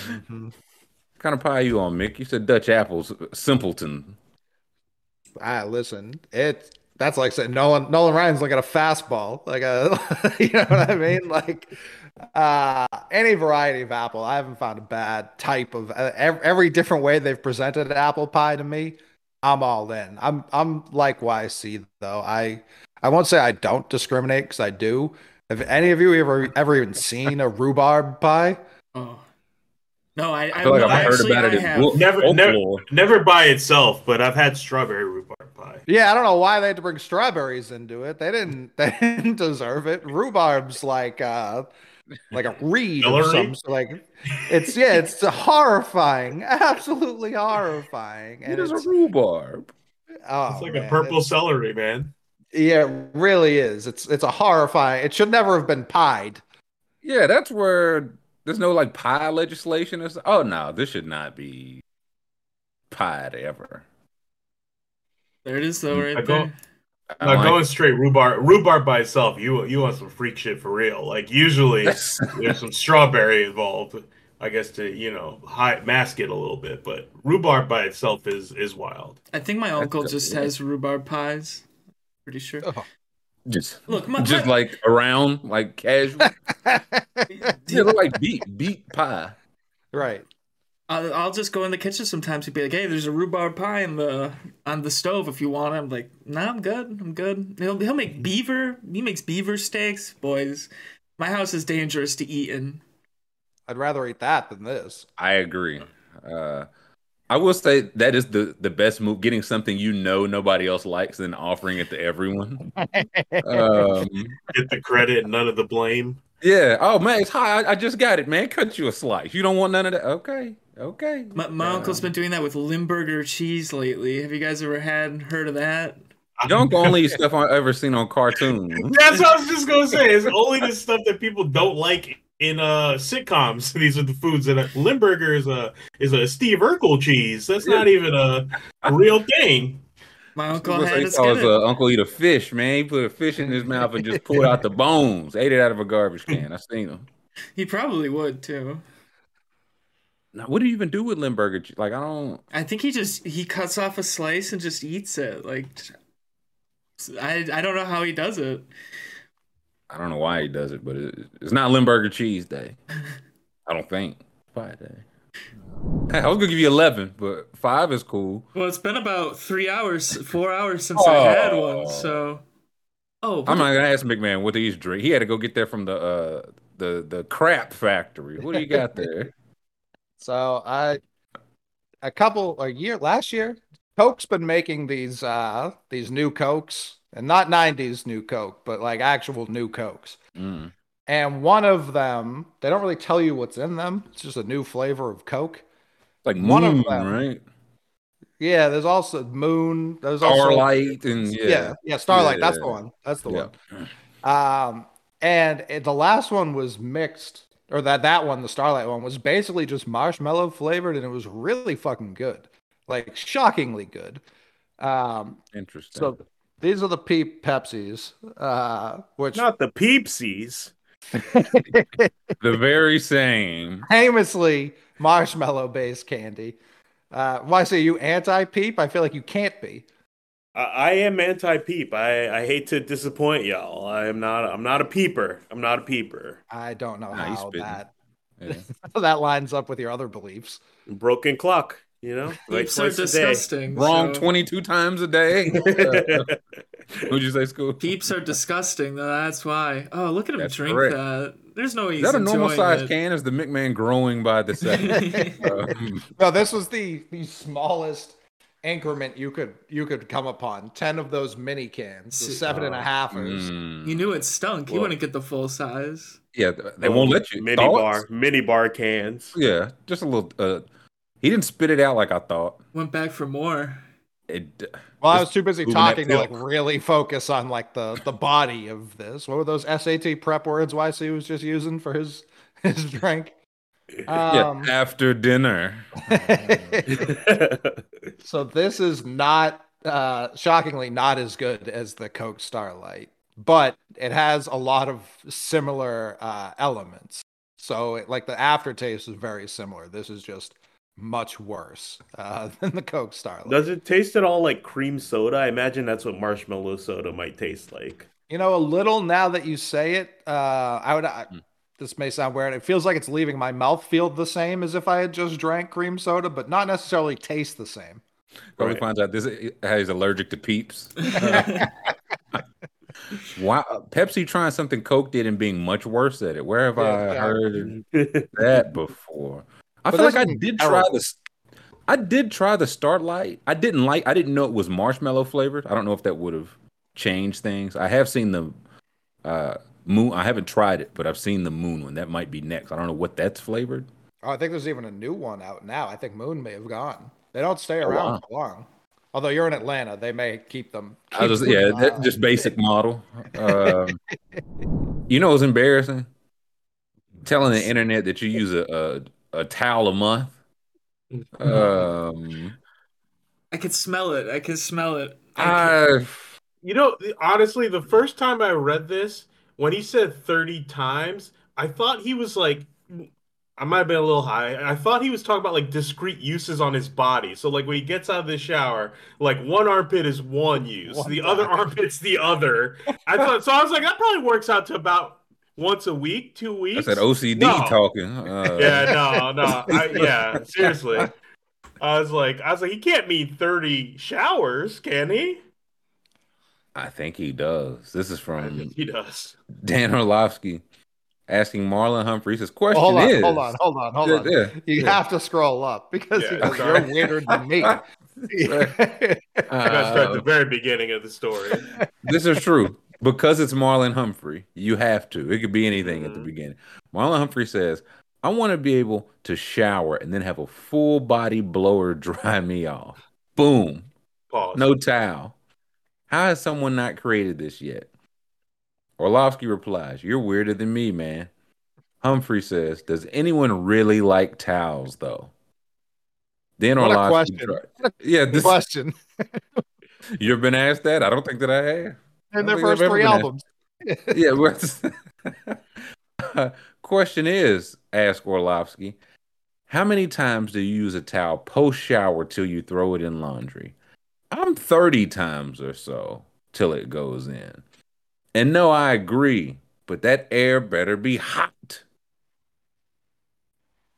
Mhm. kind of pie you on, Mick? You said Dutch apples, simpleton. Ah, listen, it that's like saying Nolan Nolan Ryan's like at a fastball, like a (laughs) you know what I mean, like uh any variety of apple. I haven't found a bad type of uh, every, different way they've presented apple pie to me. I'm all in. I'm I'm like YC though. I I won't say I don't discriminate because I do. Have any of you ever ever even seen a rhubarb pie? Oh. No, I, I, I feel like no, I've heard about it I in have. book- Never- folklore. Never by itself, but I've had strawberry rhubarb pie. Yeah, I don't know why they had to bring strawberries into it. They didn't. (laughs) They didn't deserve it. Rhubarb's like uh, like a reed or Celery? some so like. It's yeah, it's horrifying, (laughs) absolutely horrifying, and It is a rhubarb. oh, It's like man, a purple it's- celery, man. Yeah, it really is. It's it's a horrifying. It should never have been pied. Yeah, that's where there's no like pie legislation. Or so- oh no, this should not be pied ever. There it is, though, right I there. I Now like- going straight rhubarb, rhubarb by itself, you you want some freak shit for real. Like usually (laughs) there's some strawberry involved, I guess to you know hide, mask it a little bit. But rhubarb by itself is is wild. I think my uncle That's- just has rhubarb pies. Pretty sure. Oh. Just Look, my, just my- like around, like casual. (laughs) yeah, look like beet beet pie. right. I'll, I'll just go in the kitchen sometimes and be like, "Hey, there's a rhubarb pie in the on the stove if you want." it." I'm like, "Nah, I'm good. I'm good." He'll he'll make beaver. He makes beaver steaks, boys. My house is dangerous to eat in. I'd rather eat that than this. I agree. Uh, I will say that is the the best move. Getting something you know nobody else likes and offering it to everyone. (laughs) um, Get the credit, none of the blame. yeah. Oh man, it's hot. I, I just got it, man. Cut you a slice. You don't want none of that. Okay. Okay. My, my Uh, uncle's been doing that with Limburger cheese lately. Have you guys ever had heard of that? Your uncle only stuff I've ever seen on cartoons. (laughs) That's what I was just gonna say. It's only the stuff that people don't like in uh sitcoms. (laughs) These are the foods that Limburger is a is a Steve Urkel cheese. That's not even a, a real thing. My uncle Uncle had he us saw his uh, uncle eat a fish, man. He put a fish in his mouth and just pulled out the (laughs) bones. Ate it out of a garbage can. I seen him. He probably would too. Now, what do you even do with Limburger? Like, I don't. I think he just he cuts off a slice and just eats it. Like I I don't know how he does it. I don't know why he does it, but it, it's not Limburger cheese day. (laughs) I don't think. Pie day. I was gonna give you eleven, but five is cool. Well, it's been about three hours, four hours since I had Oh. one. So, oh, I'm not gonna ask McMahon what he's drink. He had to go get that from the uh the the crap factory. What do you got there? (laughs) So I, a couple a year last year, Coke's been making these uh these new Cokes, and not '90s new Coke, but like actual new Cokes. Mm. And one of them, they don't really tell you what's in them. It's just a new flavor of Coke. Like One of them. right? Yeah, there's also Moon. There's also Starlight and Yeah, yeah. yeah, Starlight. That's the one. That's the Yeah. one. Um, and it, the last one was mixed, or that that one, the Starlight one, was basically just marshmallow flavored, and it was really fucking good, like shockingly good. Um, Interesting. so these are the Peep Pepsis, uh, which Not the Peepsies. (laughs) The very same. famously marshmallow based candy. Uh, why say you anti peep? I feel like you can't be. I, I am anti peep. I, I hate to disappoint y'all. I am not. I'm not a peeper. I'm not a peeper. I don't know he's how spitting. that Yeah. (laughs) that lines up with your other beliefs. Broken clock. You know, (laughs) like Peeps are twice a day. disgusting. Wrong so- 22 times a day. (laughs) What'd you say, Scoob? Peeps are disgusting. That's why. Oh, look at him That's drink correct. that. There's no way Is that a normal enjoying size it. can? Is the McMahon growing by the second? (laughs) Um, No, this was the the smallest increment you could you could come upon. Ten of those mini cans, the See- seven and a halfers. mm. You knew it stunk. You wouldn't get the full size. Yeah, they won't let you. Mini Thoughts? bar, mini bar cans. Yeah, just a little. Uh, he didn't spit it out like I thought. Went back for more. Well, I was too busy talking to like really focus on like the the body of this. What were those SAT prep words YC was just using for his (laughs) his drink? yeah, Um, after dinner. (laughs) (laughs) so this is not uh shockingly not as good as the Coke Starlight, but it has a lot of similar uh elements. So it, like the aftertaste is very similar. This is just much worse uh, (laughs) than the Coke Starlight. Does it taste at all like cream soda? I imagine that's what marshmallow soda might taste like. You know, a little now that you say it, uh, I would. I, Hmm. this may sound weird. It feels like it's leaving my mouth feel the same as if I had just drank cream soda, but not necessarily taste the same. Probably Right. finds out this he's allergic to peeps. (laughs) (laughs) wow, Pepsi trying something Coke did and being much worse at it. Where have I Yeah. heard that before? I But feel like I did try this. I did try the Starlight. I didn't like. I didn't know it was marshmallow flavored. I don't know if that would have changed things. I have seen the uh, moon. I haven't tried it, but I've seen the moon one. That might be next. I don't know what that's flavored. Oh, I think there's even a new one out now. I think Moon may have gone. They don't stay Oh, around wow. for long. Although you're in Atlanta, they may keep them. I was keep just, yeah, that, just basic model. Um, (laughs) you know, it's embarrassing telling the internet that you use a a, a towel a month. Um, I could smell it. I could smell it. I could- You know, honestly, the first time I read this, when he said 30 times, I thought he was like, I might have been a little high. I thought he was talking about like discrete uses on his body. So, like, when he gets out of the shower, like one armpit is one use, One the other armpit's the other. I thought, so I was like, that probably works out to about once a week, two weeks. that's that OCD No. talking. (laughs) Uh, Yeah, no, no. I, (laughs) yeah, seriously. I was like, I was like, he can't mean 30 showers, can he? I think he does. This is from He does. Dan Orlovsky asking Marlon Humphreys. His question Hold on, is, hold on, hold on, hold Yeah, on. yeah, You yeah. have to scroll up because Yeah, goes, you're weirder than me. I gotta start at Uh, the very beginning of the story. this is true because it's Marlon Humphrey. You have to. It could be anything at the Mhm. beginning. Marlon Humphrey says, "I want to be able to shower and then have a full body blower (laughs) dry me off. Boom, Pause. no towel. How has someone not created this yet?" Orlovsky replies, "You're weirder than me, man." Humphrey says, "Does anyone really like towels, though?" Then What a Orlovsky, question. try- yeah, this Question. (laughs) You've been asked that? I don't think that I have. In their first three been asked. albums. (laughs) yeah. But (laughs) uh, question is, ask Orlovsky, how many times do you use a towel post shower till you throw it in laundry? I'm 30 times or so till it goes in. And no, I agree, but that air better be hot.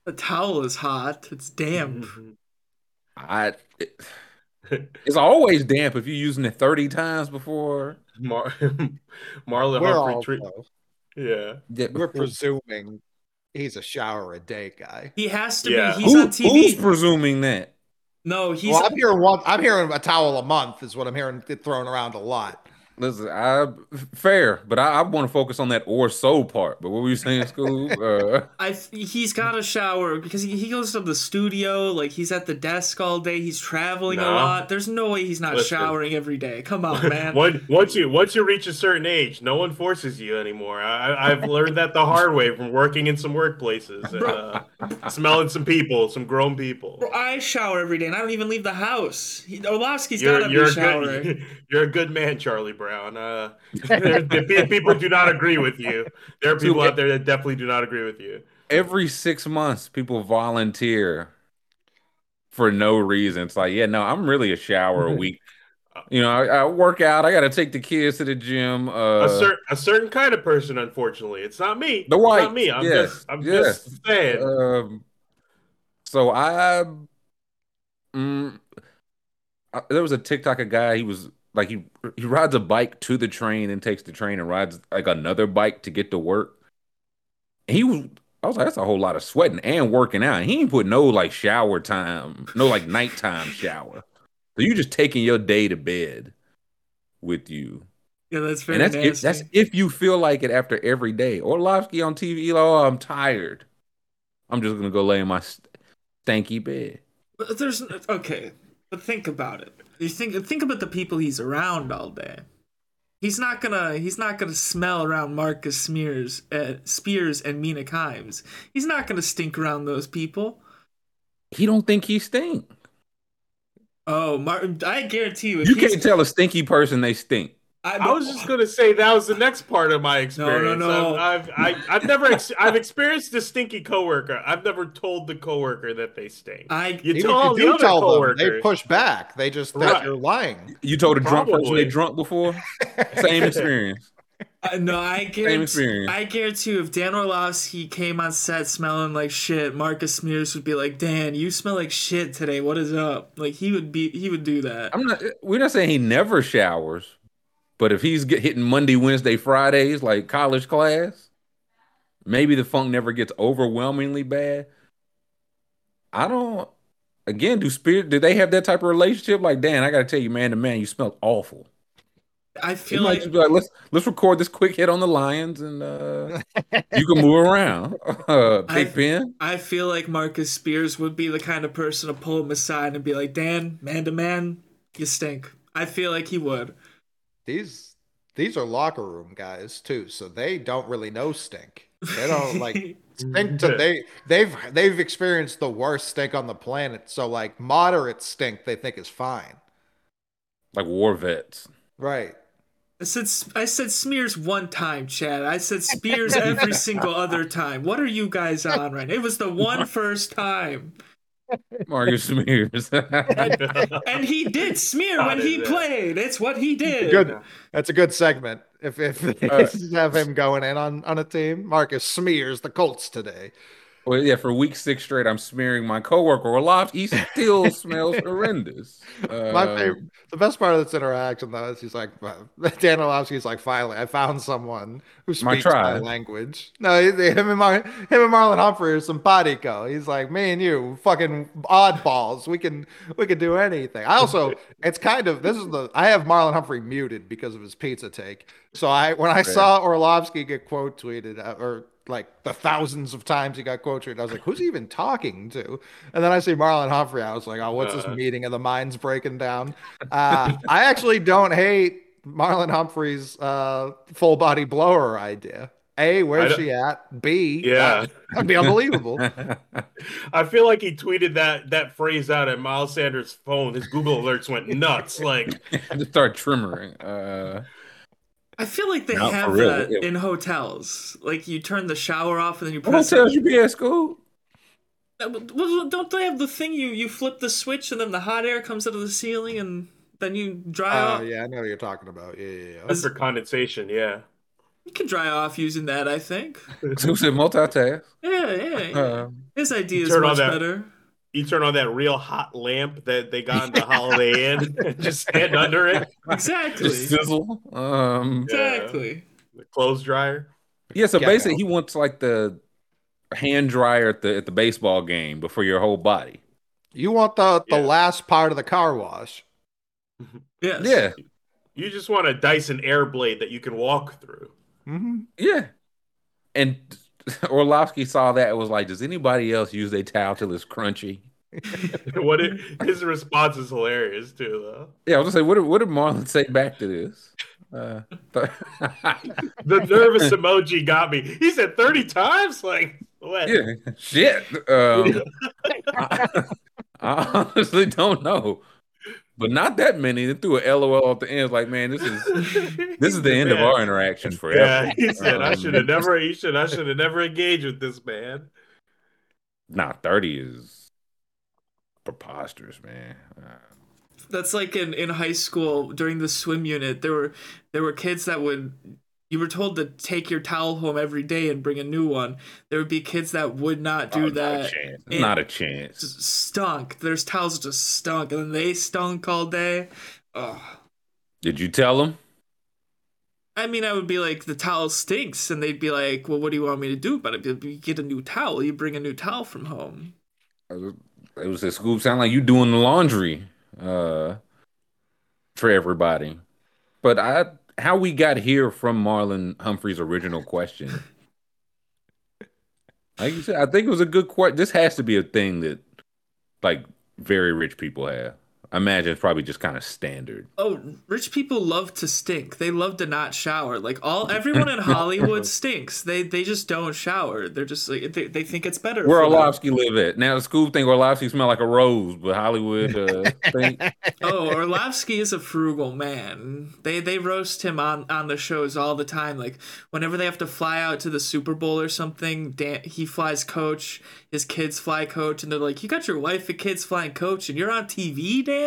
the towel is hot. It's damp. Mm-hmm. I it- (laughs) it's always damp if you're using it 30 times before. Mar- (laughs) Marlon We're Humphrey. all, Tre- yeah. Yeah, we're presuming he's a shower a day guy. He has to Yeah. be. He's Who- on TV. Who's presuming that? no, he's. well, I'm hearing one. I'm hearing a towel a month is what I'm hearing thrown around a lot. Listen, I fair, but I, I want to focus on that or so part. But what were you saying, Scoob? (laughs) Uh, I he's got a shower because he, he goes to the studio. Like he's at the desk all day. He's traveling a lot. There's no way he's not Listen. showering every day. Come on, (laughs) man. Once, once you once you reach a certain age, no one forces you anymore. I, I've learned that the hard way from working in some workplaces and uh, smelling some people, some grown people. Bro, I shower every day, and I don't even leave the house. He, Orlovsky's You're got to you're be a showering. good (laughs) you're a good man, Charlie Brown. Brown. Uh, (laughs) (laughs) there, the people do not agree with you. There are people out there that definitely do not agree with you. Every six months, people volunteer for no reason. It's like, yeah, no, I'm really a shower a (laughs) week. You know, I, I work out. I got to take the kids to the gym. Uh, a certain a certain kind of person, unfortunately, it's not me. The It's white, not me. I'm yes, just I'm yes. just saying. Um, so I, mm, I, there was a TikTok a guy. He was like he he rides a bike to the train and takes the train and rides like another bike to get to work. He was. I was like, that's a whole lot of sweating and working out. He ain't put no like shower time, no like nighttime shower. So you just taking your day to bed with you. Yeah, that's very And that's if, that's if you feel like it after every day. Orlovsky on TV, oh, I'm tired. I'm just gonna go lay in my st- stanky bed. But there's okay, but think about it. You think think about the people he's around all day. He's not gonna he's not gonna smell around Marcus Smears, uh, Spears and Mina Kimes. He's not gonna stink around those people. He don't think he stink. Oh, Martin, I guarantee you, You can't tell a stinky person they stink. I, I was just gonna say that was the next part of my experience. no. I've, I've, I, I've never ex- I've experienced a stinky coworker. I've never told the coworker that they stink. I You Even tell all if the you do other tell them, they push back. They just think Right. you're lying. You told a drunk person they drunk before. Same experience. I- (laughs) uh, no, I guarantee. experience. I guarantee you, if Dan Orlovsky came on set smelling like shit, Marcus Smears would be like, "Dan, you smell like shit today. What is up?" Like he would be, he would do that. I'm not. We're not saying he never showers, but if he's get, hitting Monday, Wednesday, Fridays like college class, maybe the funk never gets overwhelmingly bad. I don't. Again, do spirit? Do they have that type of relationship? Like, Dan, I got to tell you, man to man, you smell awful. I feel like like, let's let's record this quick hit on the Lions, and uh, (laughs) you can move around. (laughs) Uh, Big I- Pen. I feel like Marcus Spears would be the kind of person to pull him aside and be like, "Dan, man to man, you stink." I feel like he would. These these are locker room guys too, so they don't really know stink. They don't like (laughs) stink to they they've they've experienced the worst stink on the planet. So like moderate stink they think is fine. like war vets. Right. I said I said Smears one time, Chad. I said Spears every (laughs) single other time. What are you guys on right now? It was the one (laughs) first time. Marcus (laughs) Smears. (laughs) And he did smear when he played. It's what he did. Good. That's a good segment. If if they (laughs) Uh, have him going in on on a team, Marcus smears the Colts today. Well, yeah, for week six straight, I'm smearing my coworker Orlovsky. He still (laughs) smells horrendous. My Um, favorite, the best part of this interaction though is he's like, (laughs) Dan Orlovsky's like, finally, I found someone who My speaks my, tribe. language. No, him and Mar- him and Marlon Humphrey are simpatico. He's like, me and you, fucking oddballs. We can we can do anything. I also, (laughs) it's kind of this is the I have Marlon Humphrey muted because of his pizza take. So I when I saw Orlovsky get quote tweeted uh, or like the thousands of times he got quoted. I was like, who's he even talking to? And then I see Marlon Humphrey. I was like, oh, what's this Uh. meeting of the minds breaking down? Uh, I actually don't hate Marlon Humphrey's uh, full body blower idea. A, where's she at? B, Yeah. that- that'd be unbelievable. (laughs) I feel like he tweeted that that phrase out at Miles Sanders' phone. His Google alerts went nuts. Like, I just start trimmering. Uh, I feel like they No, for have that yeah. in hotels. Like you turn the shower off and then you what press. hotels you be at Scoob? Uh, well, Don't they have the thing you you flip the switch and then the hot air comes out of the ceiling and then you dry Oh, off? yeah, I know what you're talking about. Yeah, yeah, yeah. that's for condensation. Yeah. You can dry off using that. I think. (laughs) Who said multitask? Yeah, yeah. yeah. Uh, His idea is turn on much that- better. You turn on that real hot lamp that they got in the Holiday Inn (laughs) and just stand under it. Exactly. just sizzle. Um, Yeah. Exactly. The clothes dryer. yeah. So Yeah, basically, he wants like the hand dryer at the at the baseball game before your whole body. You want the, the Yeah. last part of the car wash. (laughs) Yes. Yeah, You just want a Dyson Airblade that you can walk through. hmm yeah. And (laughs) Orlovsky saw that and was like, "Does anybody else use their towel till it's crunchy?" (laughs) what it, his response is hilarious too, though. Yeah, I was gonna say, what did, what did Marlon say back to this? Uh, (laughs) The nervous emoji got me. He said thirty times. Like what? yeah, shit. Um, I, I honestly don't know. But not that many. They threw a LOL at the end. Like, man, this is this is the (laughs) end of our interactions forever. Yeah, he said I Um, should have never. He should. I should have never engaged with this man. Nah, thirty is preposterous, man. Uh, That's like in, in high school during the swim unit. There were there were kids that would you were told to take your towel home every day and bring a new one. There would be kids that would not do oh, that. Not a chance. Not a chance. Stunk. There's towels just stunk, and then they stunk all day. Ugh. Did you tell them? I mean, I would be like, the towel stinks, and they'd be like, well, what do you want me to do about it? I'd You get a new towel. You bring a new towel from home. It was at school. Sound like you doing the laundry uh, for everybody. But I, how we got here from Marlon Humphrey's original question. Like you said, I think it was a good question. This has to be a thing that, like, very rich people have. I imagine it's probably just kind of standard. Oh, rich people love to stink. They love to not shower. Like all everyone in (laughs) Hollywood stinks. They they just don't shower. They're just like they, they think it's better. Where them. Orlovsky live at? Now the school think Orlovsky smell like a rose, but Hollywood uh, think (laughs) Oh, Orlovsky is a frugal man. They they roast him on on the shows all the time. Like whenever they have to fly out to the Super Bowl or something, Dan, he flies coach. His kids fly coach, and they're like, "You got your wife and kids flying coach, and you're on TV, Dan."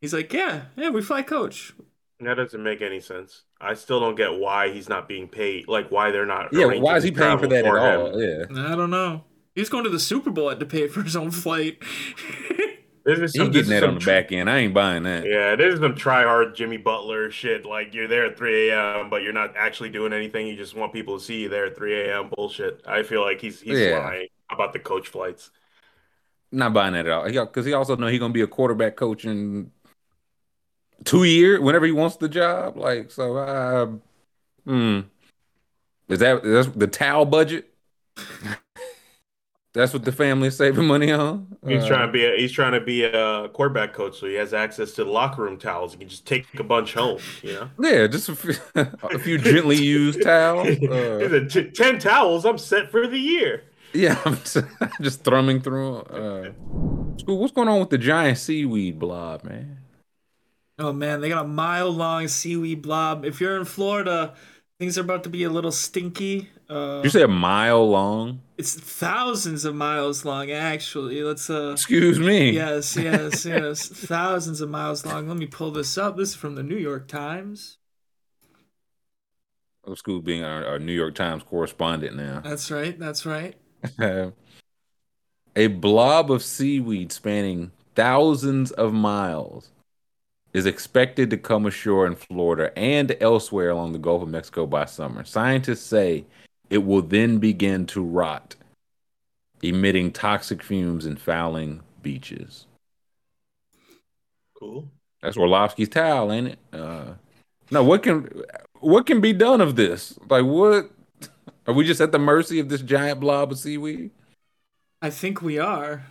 He's like, "Yeah, yeah, we fly coach." That doesn't make any sense. I still don't get why he's not being paid. Like why they're not. yeah. Why is he paying for travel that at him. all? Yeah, I don't know. He's going to the Super Bowl, had to pay for his own flight. (laughs) This is he some, this getting that on the tr- back end. I ain't buying that. Yeah, this is some try hard Jimmy Butler shit. Like you're there at 3 a.m., but you're not actually doing anything. You just want people to see you there at 3 a.m. Bullshit. I feel like he's he's Yeah. lying about the coach flights. Not buying that at all. Because he also know he gonna be a quarterback coach in two years, whenever he wants the job. Like so, uh, hmm. Is that that's the towel budget? (laughs) that's what the family is saving money on. He's Uh, trying to be a, he's trying to be a quarterback coach, so he has access to the locker room towels. He can just take a bunch home. You know, Yeah, just a few, (laughs) a few gently used towels. (laughs) Uh, "T- ten towels. I'm set for the year. (laughs) yeah, I'm just, (laughs) just thrumming through. Uh, Scoob, what's going on with the giant seaweed blob, man? Oh man, they got a mile long seaweed blob. If you're in Florida, things are about to be a little stinky. Uh, you say a mile long? it's thousands of miles long, actually. Let's uh. Excuse me. Yes, yes, (laughs) yes. thousands of miles long. Let me pull this up. This is from the New York Times. Scoob being our, our New York Times correspondent now. That's right. That's right. (laughs) a blob of seaweed spanning thousands of miles is expected to come ashore in Florida and elsewhere along the Gulf of Mexico by summer. Scientists say it will then begin to rot, emitting toxic fumes and fouling beaches. Cool. That's Orlovsky's towel, ain't it? Uh, no, what can what can be done of this? Like, what are we just at the mercy of this giant blob of seaweed? I think we are.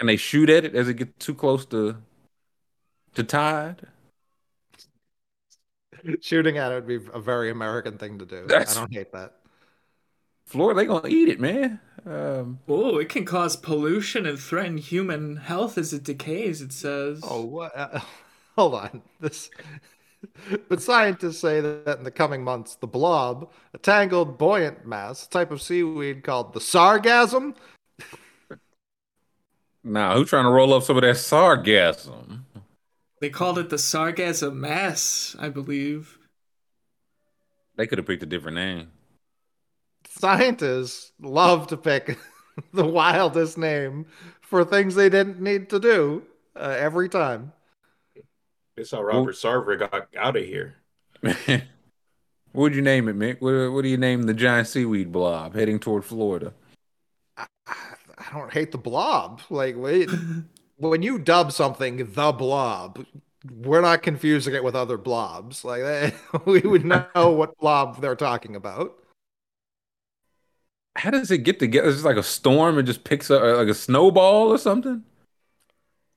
and they shoot at it as it gets too close to to tide. Shooting at it would be a very American thing to do. That's- I don't hate that. Florida, they gonna eat it, man. Um, Oh, it can cause pollution and threaten human health as it decays. It says. Oh, what? Uh, (laughs) hold on. This. (laughs) But scientists say that in the coming months, the blob, a tangled, buoyant mass, a type of seaweed called the sargasm, (laughs) now who's trying to roll up some of that sargassum? They called it the sargassum mass, I believe. They could have picked a different name. scientists love to pick (laughs) the wildest name for things they didn't need to do uh, every time. It's how Robert Sarver got out of here. (laughs) what would you name it, Mick? What, what do you name the giant seaweed blob heading toward Florida? I, I don't hate the blob. Like wait, when you dub something the blob, we're not confusing it with other blobs. Like that, (laughs) we would know (laughs) what blob they're talking about. How does it get together? It's just like a storm. It just picks up uh, like a snowball or something.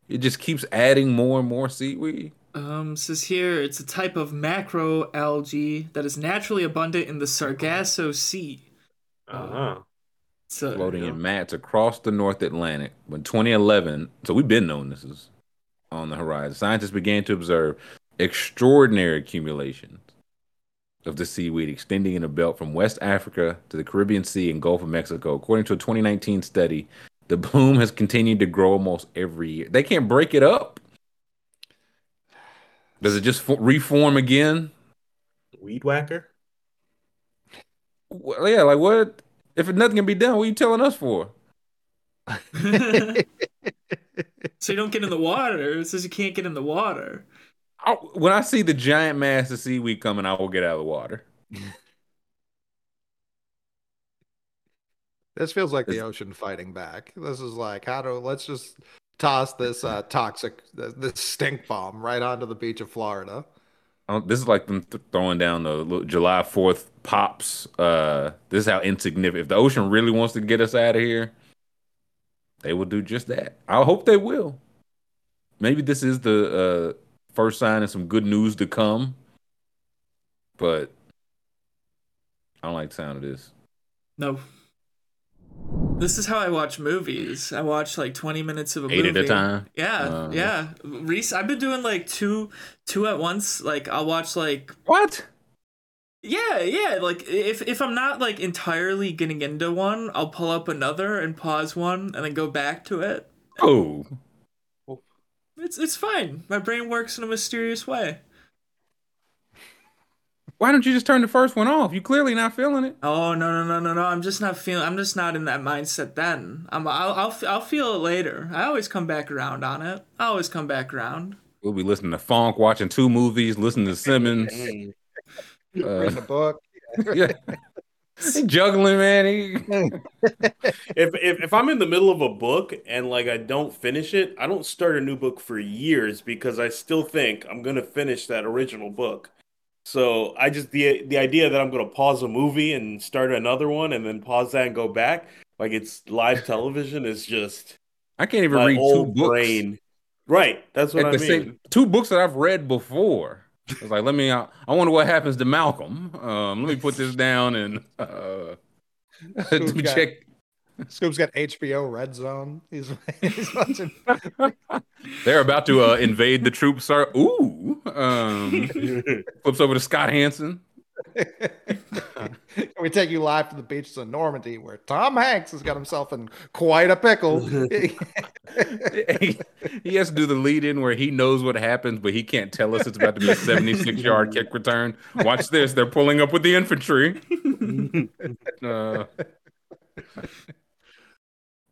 It just keeps adding more and more seaweed. Um, says here it's a type of macroalgae that is naturally abundant in the Sargasso Sea. Uh huh. It's a, floating in mats across the North Atlantic. When 2011, so we've been knowing this is on the horizon. Scientists began to observe extraordinary accumulations of the seaweed extending in a belt from West Africa to the Caribbean Sea and Gulf of Mexico. According to a 2019 study, the bloom has continued to grow almost every year. They can't break it up. Does it just fo- reform again? Weed whacker. Well, yeah, like what? If nothing can be done, what are you telling us for? (laughs) so you don't get in the water. It says you can't get in the water. I, when I see the giant mass of seaweed coming, I will get out of the water. This feels like the ocean fighting back. This is like how to let's just toss this uh, toxic this this stink bomb right onto the beach of Florida. Oh, this is like them th- throwing down the July Fourth pops. Uh, this is how insignificant. If the ocean really wants to get us out of here, they will do just that. I hope they will. Maybe this is the uh, first sign of some good news to come. But I don't like the sound of this. No. This is how I watch movies. I watch like 20 minutes of a Eight movie. at a time. Yeah, Uh, yeah. Reese, I've been doing like two, two at once. Like I'll watch like What? yeah, yeah. Like if if I'm not like entirely getting into one, I'll pull up another and pause one and then go back to it. Oh, It's it's fine. My brain works in a mysterious way. Why don't you just turn the first one off? You clearly not feeling it. Oh no no no no no! I'm just not feeling. I'm just not in that mindset. Then I'm. I'll I'll, I'll feel it later. I always come back around on it. I always come back around. We'll be listening to funk, watching two movies, listening to Simmons. Mm. Reading Uh, the book. (laughs) yeah. He juggling, man. He, (laughs) if, if if I'm in the middle of a book and like I don't finish it, I don't start a new book for years because I still think I'm gonna finish that original book. So I just the the idea that I'm gonna pause a movie and start another one and then pause that and go back like it's live (laughs) television is just I can't even my read two books. brain. Right, that's what at I the mean. same two books that I've read before. It's like, let me. Uh, I wonder what happens to Malcolm. Um, let me put this down and uh, (laughs) let me check. Scoob's got HBO Red Zone. He's, he's watching. (laughs) They're about to uh, invade the troops. Sir. Ooh. Um, (laughs) flips over to Scott Hanson. (laughs) we take you live to the beaches of Normandy, where Tom Hanks has got himself in quite a pickle. he, he has to do the lead in where he knows what happens, but he can't tell us it's about to be a 76 yard kick return. Watch this. They're pulling up with the infantry. Uh,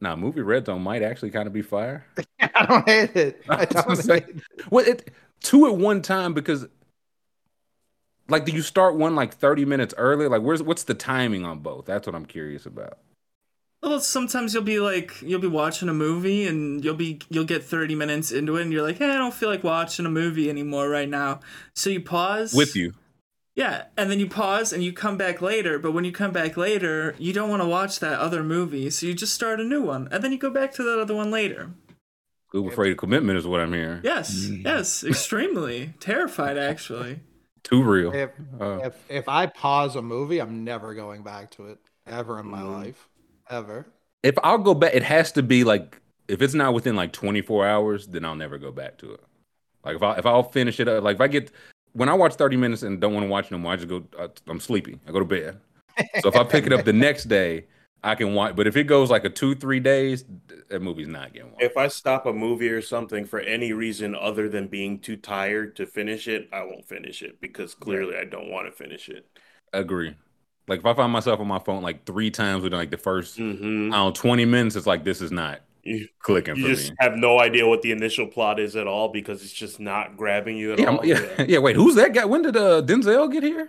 nah, movie Red Zone might actually kind of be fire. (laughs) I don't hate it. (laughs) I That's what I'm don't saying. hate it. Well, it, two at one time because, like, do you start one like 30 minutes early? Like, where's what's the timing on both? That's what I'm curious about. Well, sometimes you'll be like you'll be watching a movie and you'll be you'll get 30 minutes into it and you're like, hey, I don't feel like watching a movie anymore right now. So you pause With you. Yeah, and then you pause and you come back later, but when you come back later, you don't want to watch that other movie, so you just start a new one, and then you go back to that other one later. Google afraid of commitment is what I'm hearing. Yes, Mm. yes, extremely terrified actually. (laughs) Too real. If, Uh, if if I pause a movie, I'm never going back to it ever in my Mm. life, ever. if I'll go back, it has to be like if it's not within like 24 hours, then I'll never go back to it. Like if I if I'll finish it up, like if I get when I watch 30 minutes and don't want to watch no more, I just go. I, I'm sleepy. I go to bed. So if I pick it up the next day, I can watch. But if it goes like a two three days, that movie's not getting watched. If I stop a movie or something for any reason other than being too tired to finish it, I won't finish it because clearly I don't want to finish it. Agree. Like if I find myself on my phone like three times within like the first hmm I don't know, 20 minutes, it's like this is not You, clicking you for just me. have no idea what the initial plot is at all because it's just not grabbing you at Yeah, all. I'm- yeah, (laughs) yeah. Wait, who's that guy? When did uh, Denzel get here?